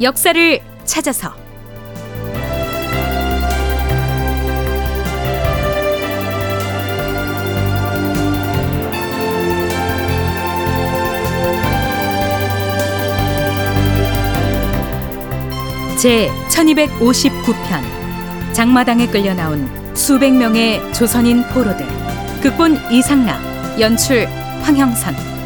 역사를 찾아서. 제 1259편 장마당에 끌려 나온 수백 명의 조선인 포로들 극본 이상락 연출 황형선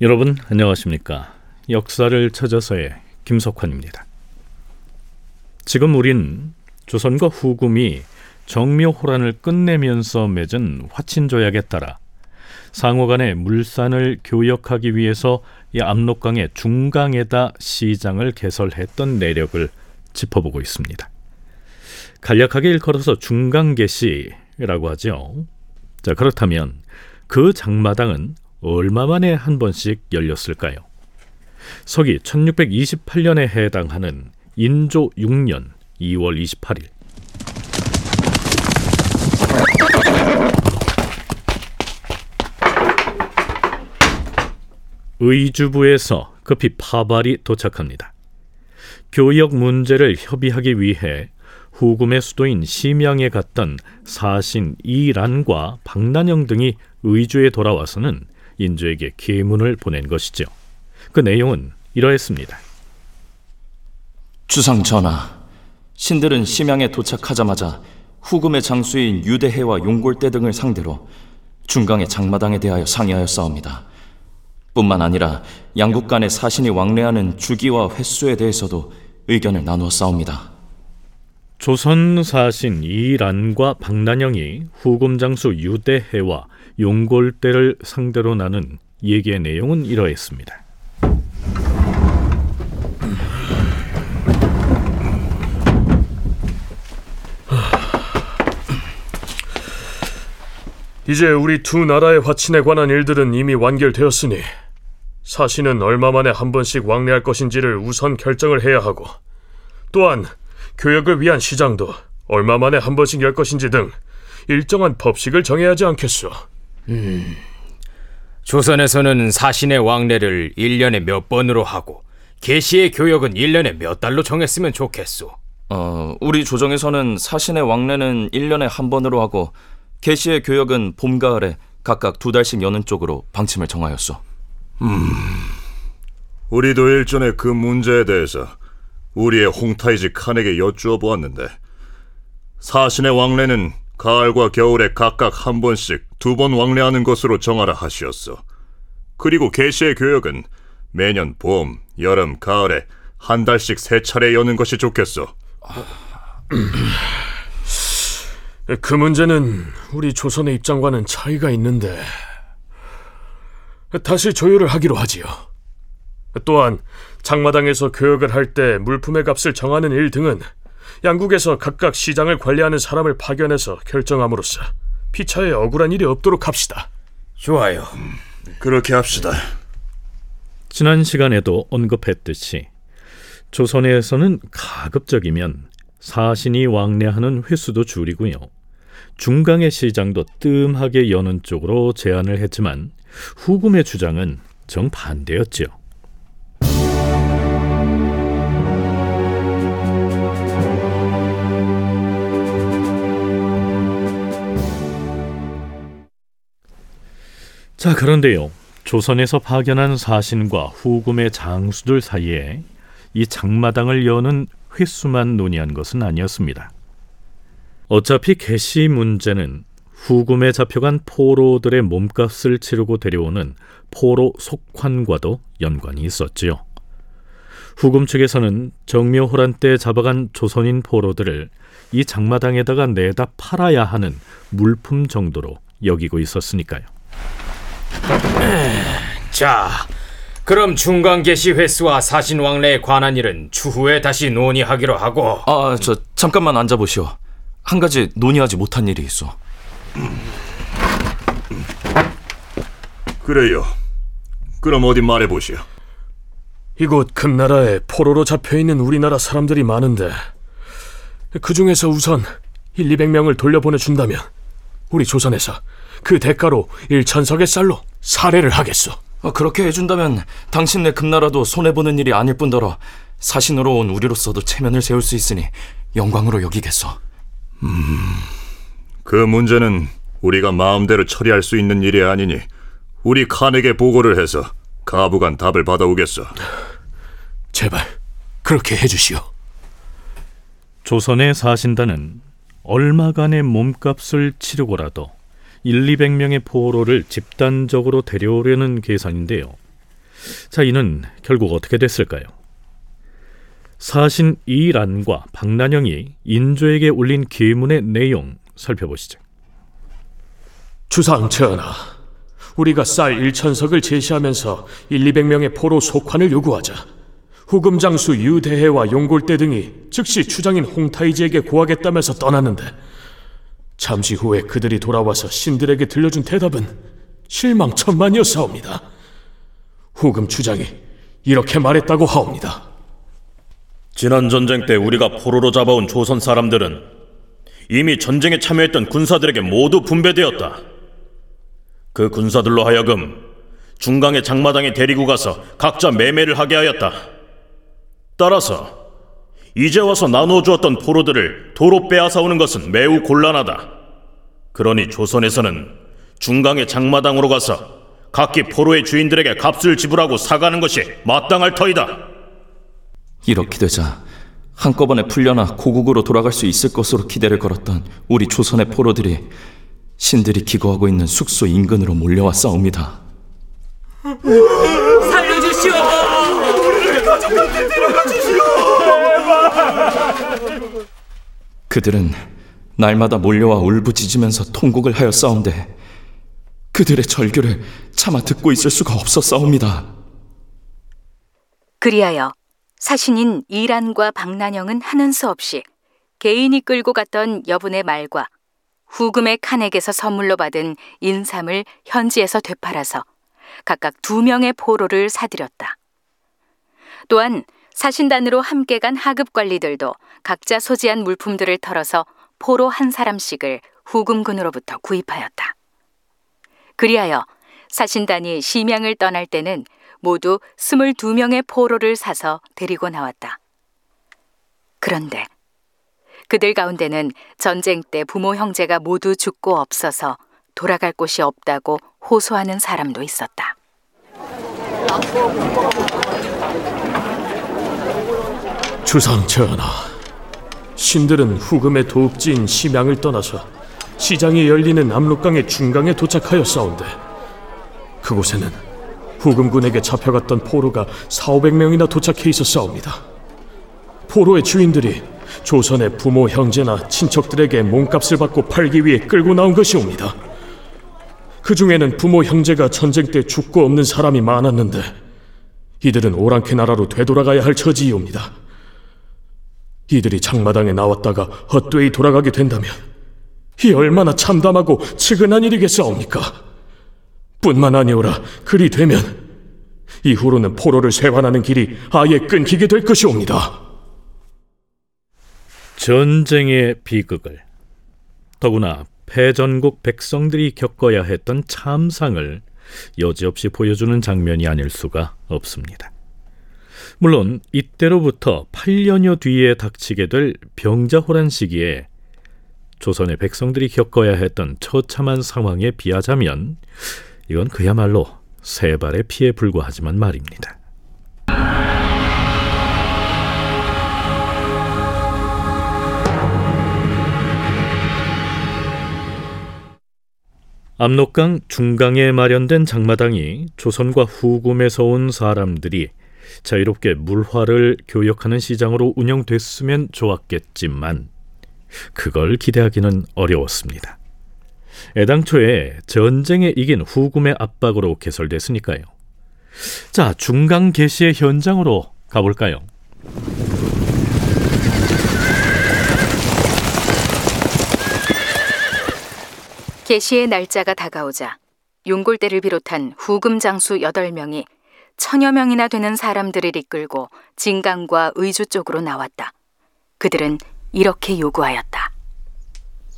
여러분 안녕하십니까? 역사를 찾아서의 김석환입니다. 지금 우린 조선과 후금이 정묘호란을 끝내면서 맺은 화친조약에 따라 상호 간의 물산을 교역하기 위해서 이 압록강의 중강에다 시장을 개설했던 내력을 짚어보고 있습니다. 간략하게 일컬어서 중강개시라고 하죠. 자 그렇다면 그 장마당은 얼마 만에 한 번씩 열렸을까요? 서기 1628년에 해당하는 인조 6년 2월 28일 의주부에서 급히 파발이 도착합니다. 교역 문제를 협의하기 위해 후금의 수도인 심양에 갔던 사신 이란과 박난영 등이 의주에 돌아와서는 인조에게 계문을 보낸 것이죠. 그 내용은 이러했습니다. 주상 전하, 신들은 심양에 도착하자마자 후금의 장수인 유대해와 용골대 등을 상대로 중강의 장마당에 대하여 상의하였사옵니다. 뿐만 아니라 양국 간의 사신이 왕래하는 주기와 횟수에 대해서도 의견을 나누어 싸웁니다. 조선 사신 이란과 박난영이 후금 장수 유대해와 용골대를 상대로 나눈 얘기의 내용은 이러했습니다. 이제 우리 두 나라의 화친에 관한 일들은 이미 완결되었으니 사신은 얼마 만에 한 번씩 왕래할 것인지를 우선 결정을 해야 하고 또한 교역을 위한 시장도 얼마 만에 한 번씩 열 것인지 등 일정한 법식을 정해야 하지 않겠소. 조선에서는 사신의 왕래를 1년에 몇 번으로 하고 계시의 교역은 1년에 몇 달로 정했으면 좋겠소. 어, 우리 조정에서는 사신의 왕래는 1년에 한 번으로 하고 계시의 교역은 봄, 가을에 각각 두 달씩 여는 쪽으로 방침을 정하였소. 우리도 일전에 그 문제에 대해서 우리의 홍타이지 칸에게 여쭈어 보았는데 사신의 왕래는 가을과 겨울에 각각 한 번씩 두 번 왕래하는 것으로 정하라 하시었어. 그리고 계시의 교역은 매년 봄, 여름, 가을에 한 달씩 세 차례 여는 것이 좋겠어. 그 문제는 우리 조선의 입장과는 차이가 있는데 다시 조율을 하기로 하지요. 또한 장마당에서 교역을 할 때 물품의 값을 정하는 일 등은 양국에서 각각 시장을 관리하는 사람을 파견해서 결정함으로써 피차에 억울한 일이 없도록 합시다. 좋아요. 그렇게 합시다. 지난 시간에도 언급했듯이 조선에서는 가급적이면 사신이 왕래하는 횟수도 줄이고요. 중강의 시장도 뜸하게 여는 쪽으로 제안을 했지만 후금의 주장은 정반대였지요. 자, 그런데요. 조선에서 파견한 사신과 후금의 장수들 사이에 이 장마당을 여는 횟수만 논의한 것은 아니었습니다. 어차피 개시 문제는 후금에 잡혀간 포로들의 몸값을 치르고 데려오는 포로 속환과도 연관이 있었지요. 후금 측에서는 정묘호란 때 잡아간 조선인 포로들을 이 장마당에다가 내다 팔아야 하는 물품 정도로 여기고 있었으니까요. 자, 그럼 중간 개시 횟수와 사신 왕래에 관한 일은 추후에 다시 논의하기로 하고 아, 저 잠깐만 앉아 보시오. 한 가지 논의하지 못한 일이 있어. 그래요. 그럼 어디 말해 보시오. 이곳 금나라에 포로로 잡혀 있는 우리나라 사람들이 많은데 그 중에서 우선 1, 200명을 돌려보내 준다면 우리 조선에서 그 대가로 일천석의 쌀로 사례를 하겠소. 어, 그렇게 해준다면 당신네 금나라도 손해보는 일이 아닐 뿐더러 사신으로 온 우리로서도 체면을 세울 수 있으니 영광으로 여기겠소. 그 문제는 우리가 마음대로 처리할 수 있는 일이 아니니 우리 칸에게 보고를 해서 가부간 답을 받아오겠어. 제발 그렇게 해주시오. 조선의 사신단은 얼마간의 몸값을 치르고라도 1, 200명의 포로를 집단적으로 데려오려는 계산인데요. 자, 이는 결국 어떻게 됐을까요? 사신 이란과 박난영이 인조에게 올린 계문의 내용 살펴보시죠. 주상 전하, 우리가 쌀 1천석을 제시하면서 1, 200명의 포로 속환을 요구하자 후금 장수 유대해와 용골대 등이 즉시 추장인 홍타이지에게 고하겠다면서 떠났는데 잠시 후에 그들이 돌아와서 신들에게 들려준 대답은 실망천만이었사옵니다. 후금 추장이 이렇게 말했다고 하옵니다. 지난 전쟁 때 우리가 포로로 잡아온 조선 사람들은 이미 전쟁에 참여했던 군사들에게 모두 분배되었다. 그 군사들로 하여금 중강의 장마당에 데리고 가서 각자 매매를 하게 하였다. 따라서 이제 와서 나누어 주었던 포로들을 도로 빼앗아 오는 것은 매우 곤란하다. 그러니 조선에서는 중강의 장마당으로 가서 각기 포로의 주인들에게 값을 지불하고 사가는 것이 마땅할 터이다. 이렇게 되자 한꺼번에 풀려나 고국으로 돌아갈 수 있을 것으로 기대를 걸었던 우리 조선의 포로들이 신들이 기거하고 있는 숙소 인근으로 몰려와 싸웁니다. 그들은 날마다 몰려와 울부짖으면서 통곡을 하여 싸운데 그들의 절규를 차마 듣고 있을 수가 없었사옵니다. 그리하여 사신인 이란과 박난영은 하는 수 없이 개인이 끌고 갔던 여분의 말과 후금의 칸에게서 선물로 받은 인삼을 현지에서 되팔아서 각각 두 명의 포로를 사들였다. 또한 사신단으로 함께 간 하급 관리들도 각자 소지한 물품들을 털어서 포로 한 사람씩을 후금군으로부터 구입하였다. 그리하여 사신단이 심양을 떠날 때는 모두 22명의 포로를 사서 데리고 나왔다. 그런데 그들 가운데는 전쟁 때 부모 형제가 모두 죽고 없어서 돌아갈 곳이 없다고 호소하는 사람도 있었다. 주상 전하, 신들은 후금의 도읍지인 심양을 떠나서 시장이 열리는 압록강의 중강에 도착하여 싸운데 그곳에는 후금군에게 잡혀갔던 포로가 4, 500명이나 도착해 있어 싸웁니다. 포로의 주인들이 조선의 부모, 형제나 친척들에게 몸값을 받고 팔기 위해 끌고 나온 것이옵니다. 그 중에는 부모, 형제가 전쟁 때 죽고 없는 사람이 많았는데 이들은 오랑캐 나라로 되돌아가야 할 처지이옵니다. 이들이 장마당에 나왔다가 헛되이 돌아가게 된다면 이 얼마나 참담하고 측은한 일이겠사옵니까? 뿐만 아니오라 그리 되면 이후로는 포로를 세환하는 길이 아예 끊기게 될 것이옵니다. 전쟁의 비극을 더구나 패전국 백성들이 겪어야 했던 참상을 여지없이 보여주는 장면이 아닐 수가 없습니다. 물론 이때로부터 8년여 뒤에 닥치게 될 병자호란 시기에 조선의 백성들이 겪어야 했던 처참한 상황에 비하자면 이건 그야말로 세 발의 피에 불과하지만 말입니다. 압록강 중강에 마련된 장마당이 조선과 후금에서 온 사람들이 자유롭게 물화를 교역하는 시장으로 운영됐으면 좋았겠지만 그걸 기대하기는 어려웠습니다. 애당초에 전쟁에 이긴 후금의 압박으로 개설됐으니까요. 자, 중강 개시의 현장으로 가볼까요? 개시의 날짜가 다가오자 용골대를 비롯한 후금 장수 8명이 천여 명이나 되는 사람들을 이끌고 진강과 의주 쪽으로 나왔다. 그들은 이렇게 요구하였다.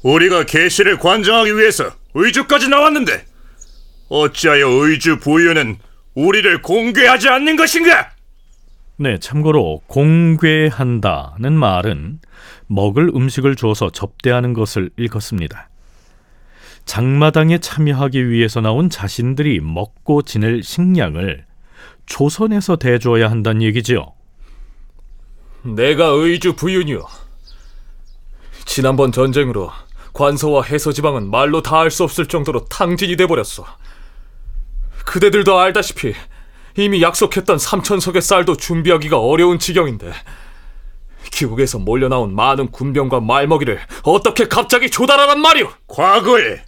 우리가 계시를 관장하기 위해서 의주까지 나왔는데 어찌하여 의주 부유는 우리를 공개하지 않는 것인가? 네, 참고로 공괴한다는 말은 먹을 음식을 주어서 접대하는 것을 일컫습니다. 장마당에 참여하기 위해서 나온 자신들이 먹고 지낼 식량을 조선에서 대줘야 한다는 얘기지요. 내가 의주 부윤이요. 지난번 전쟁으로 관서와 해서 지방은 말로 다알수 없을 정도로 탕진이 돼 버렸어. 그대들도 알다시피 이미 약속했던 삼천석의 쌀도 준비하기가 어려운 지경인데 기국에서 몰려 나온 많은 군병과 말먹이를 어떻게 갑자기 조달하란 말이오? 과거에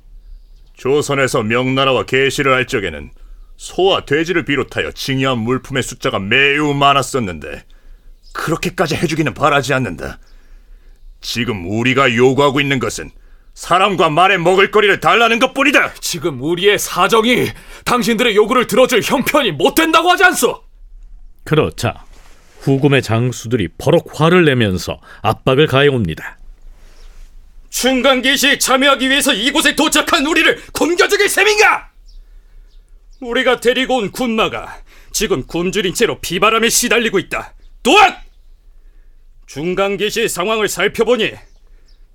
조선에서 명나라와 계시를 할 적에는 소와 돼지를 비롯하여 징여한 물품의 숫자가 매우 많았었는데 그렇게까지 해주기는 바라지 않는다. 지금 우리가 요구하고 있는 것은 사람과 말에 먹을 거리를 달라는 것뿐이다. 지금 우리의 사정이 당신들의 요구를 들어줄 형편이 못 된다고 하지 않소? 그렇자 후금의 장수들이 버럭 화를 내면서 압박을 가해옵니다. 중간계시에 참여하기 위해서 이곳에 도착한 우리를 굶겨 죽일 셈인가? 우리가 데리고 온 군마가 지금 굶주린 채로 비바람에 시달리고 있다. 또한 중간계시의 상황을 살펴보니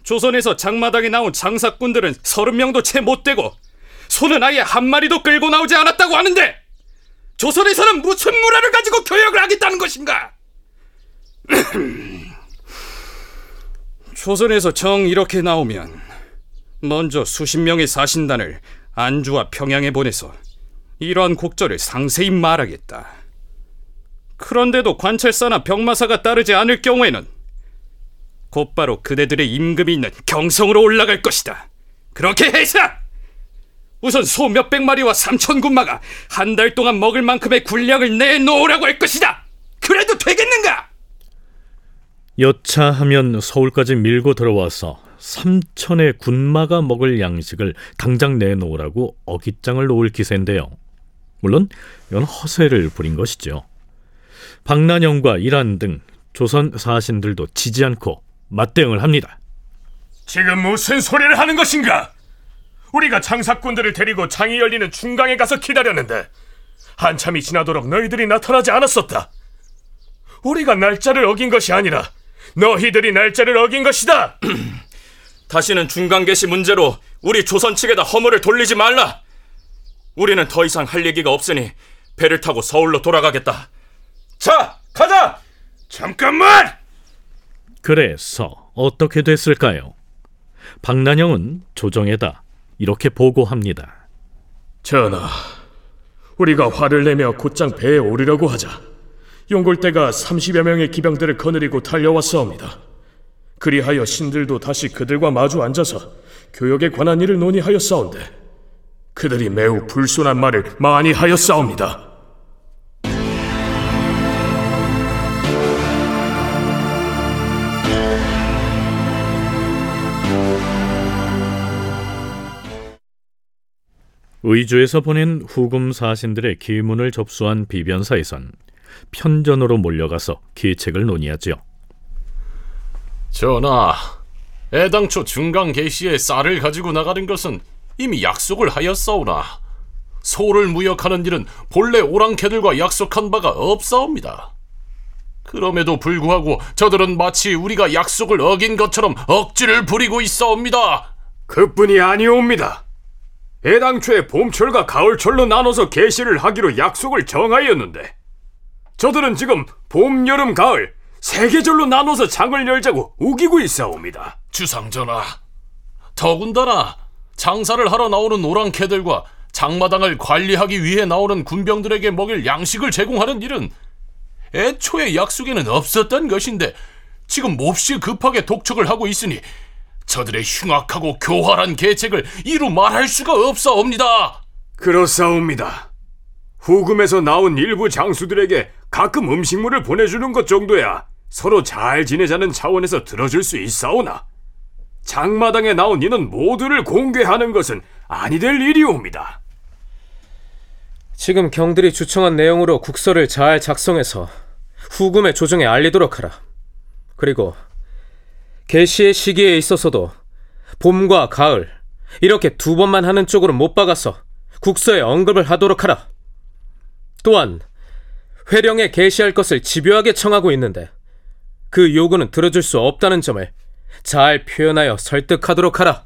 조선에서 장마당에 나온 장사꾼들은 서른 명도 채 못 되고 소는 아예 한 마리도 끌고 나오지 않았다고 하는데 조선에서는 무슨 문화를 가지고 교역을 하겠다는 것인가? 조선에서 정 이렇게 나오면 먼저 수십 명의 사신단을 안주와 평양에 보내서 이러한 곡절을 상세히 말하겠다. 그런데도 관찰사나 병마사가 따르지 않을 경우에는 곧바로 그대들의 임금이 있는 경성으로 올라갈 것이다. 그렇게 해서 우선 소 몇백 마리와 삼천 군마가 한 달 동안 먹을 만큼의 군량을 내놓으라고 할 것이다. 그래도 되겠는가? 여차하면 서울까지 밀고 들어와서 삼천의 군마가 먹을 양식을 당장 내놓으라고 어깃장을 놓을 기세인데요. 물론 이건 허세를 부린 것이죠. 박난영과 이란 등 조선 사신들도 지지 않고 맞대응을 합니다. 지금 무슨 소리를 하는 것인가? 우리가 장사꾼들을 데리고 장이 열리는 중강에 가서 기다렸는데 한참이 지나도록 너희들이 나타나지 않았었다. 우리가 날짜를 어긴 것이 아니라 너희들이 날짜를 어긴 것이다. 다시는 중간계시 문제로 우리 조선 측에다 허물을 돌리지 말라. 우리는 더 이상 할 얘기가 없으니 배를 타고 서울로 돌아가겠다. 자, 가자! 잠깐만! 그래서 어떻게 됐을까요? 박난영은 조정에다 이렇게 보고합니다. 전하, 우리가 화를 내며 곧장 배에 오르려고 하자 용골대가 30여 명의 기병들을 거느리고 달려왔사옵니다. 그리하여 신들도 다시 그들과 마주 앉아서 교역에 관한 일을 논의하였사온데 그들이 매우 불손한 말을 많이 하였사옵니다. 의주에서 보낸 후금 사신들의 기문을 접수한 비변사에선 편전으로 몰려가서 계책을 논의하지요. 전하, 애당초 중강 계시에 쌀을 가지고 나가는 것은 이미 약속을 하였사오나 소를 무역하는 일은 본래 오랑캐들과 약속한 바가 없사옵니다. 그럼에도 불구하고 저들은 마치 우리가 약속을 어긴 것처럼 억지를 부리고 있사옵니다. 그뿐이 아니옵니다. 애당초에 봄철과 가을철로 나눠서 계시를 하기로 약속을 정하였는데 저들은 지금 봄, 여름, 가을 세 계절로 나눠서 장을 열자고 우기고 있사옵니다. 주상전하, 더군다나 장사를 하러 나오는 오랑캐들과 장마당을 관리하기 위해 나오는 군병들에게 먹일 양식을 제공하는 일은 애초에 약속에는 없었던 것인데 지금 몹시 급하게 독촉을 하고 있으니 저들의 흉악하고 교활한 계책을 이루 말할 수가 없사옵니다. 그렇사옵니다. 후금에서 나온 일부 장수들에게 가끔 음식물을 보내주는 것 정도야 서로 잘 지내자는 차원에서 들어줄 수 있사오나 장마당에 나온 이는 모두를 공개하는 것은 아니 될 일이옵니다. 지금 경들이 주청한 내용으로 국서를 잘 작성해서 후금의 조정에 알리도록 하라. 그리고 개시의 시기에 있어서도 봄과 가을 이렇게 두 번만 하는 쪽으로 못 박아서 국서에 언급을 하도록 하라. 또한 회령에 게시할 것을 집요하게 청하고 있는데 그 요구는 들어줄 수 없다는 점을 잘 표현하여 설득하도록 하라.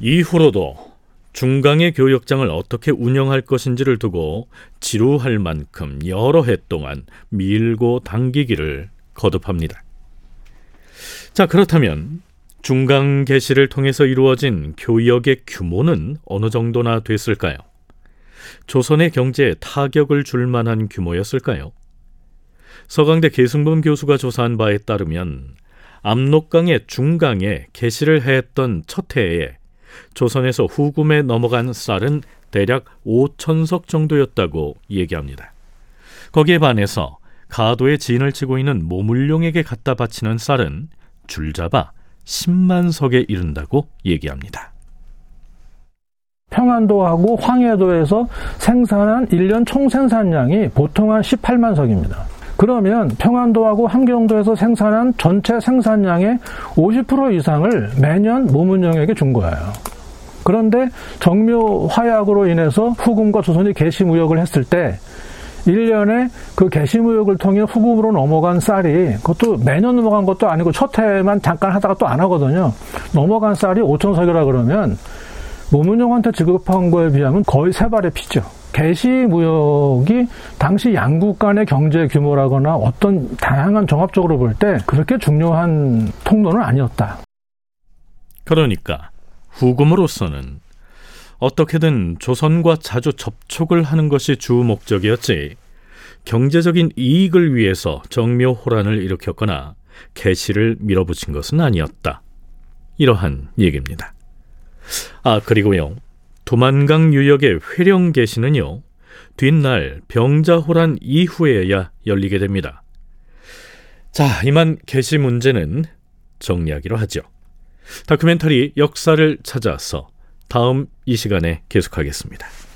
이후로도 중강의 교역장을 어떻게 운영할 것인지를 두고 지루할 만큼 여러 해 동안 밀고 당기기를 거듭합니다. 자, 그렇다면 중강 개시를 통해서 이루어진 교역의 규모는 어느 정도나 됐을까요? 조선의 경제에 타격을 줄 만한 규모였을까요? 서강대 계승범 교수가 조사한 바에 따르면 압록강의 중강에 개시를 했던 첫 해에 조선에서 후금에 넘어간 쌀은 대략 5천석 정도였다고 얘기합니다. 거기에 반해서 가도에 진을 치고 있는 모물룡에게 갖다 바치는 쌀은 줄잡아 10만 석에 이른다고 얘기합니다. 평안도하고 황해도에서 생산한 1년 총 생산량이 보통 한 18만 석입니다. 그러면 평안도하고 함경도에서 생산한 전체 생산량의 50% 이상을 매년 모문령에게 준 거예요. 그런데 정묘 화약으로 인해서 후금과 조선이 개시무역을 했을 때 1년에 그 개시무역을 통해 후금으로 넘어간 쌀이 그것도 매년 넘어간 것도 아니고 첫 해만 잠깐 하다가 또 안 하거든요. 넘어간 쌀이 5천석이라 그러면 모문용한테 지급한 거에 비하면 거의 세 발의 피죠. 개시 무역이 당시 양국 간의 경제 규모라거나 어떤 다양한 종합적으로 볼 때 그렇게 중요한 통로는 아니었다. 그러니까 후금으로서는 어떻게든 조선과 자주 접촉을 하는 것이 주 목적이었지 경제적인 이익을 위해서 정묘 호란을 일으켰거나 개시를 밀어붙인 것은 아니었다. 이러한 얘기입니다. 아 그리고요 도만강 유역의 회령 개시는요 뒷날 병자호란 이후에야 열리게 됩니다. 자 이만 개시 문제는 정리하기로 하죠. 다큐멘터리 역사를 찾아서 다음 이 시간에 계속하겠습니다.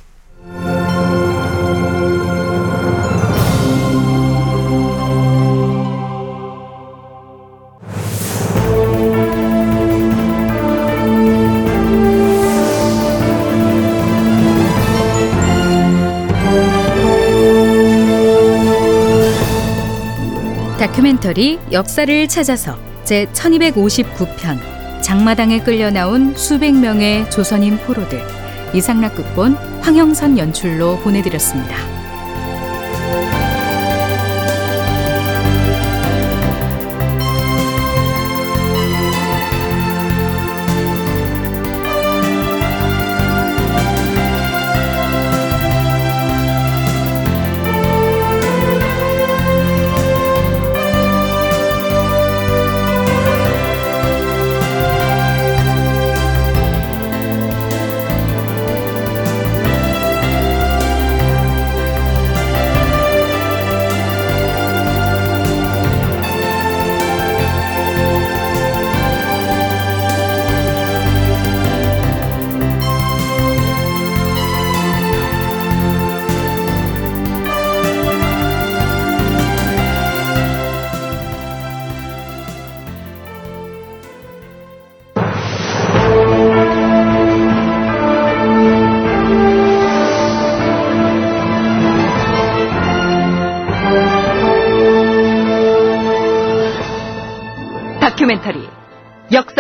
다큐멘터리 역사를 찾아서 제 1259편 장마당에 끌려 나온 수백 명의 조선인 포로들 이상락 극본 황영선 연출로 보내드렸습니다.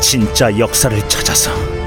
진짜 역사를 찾아서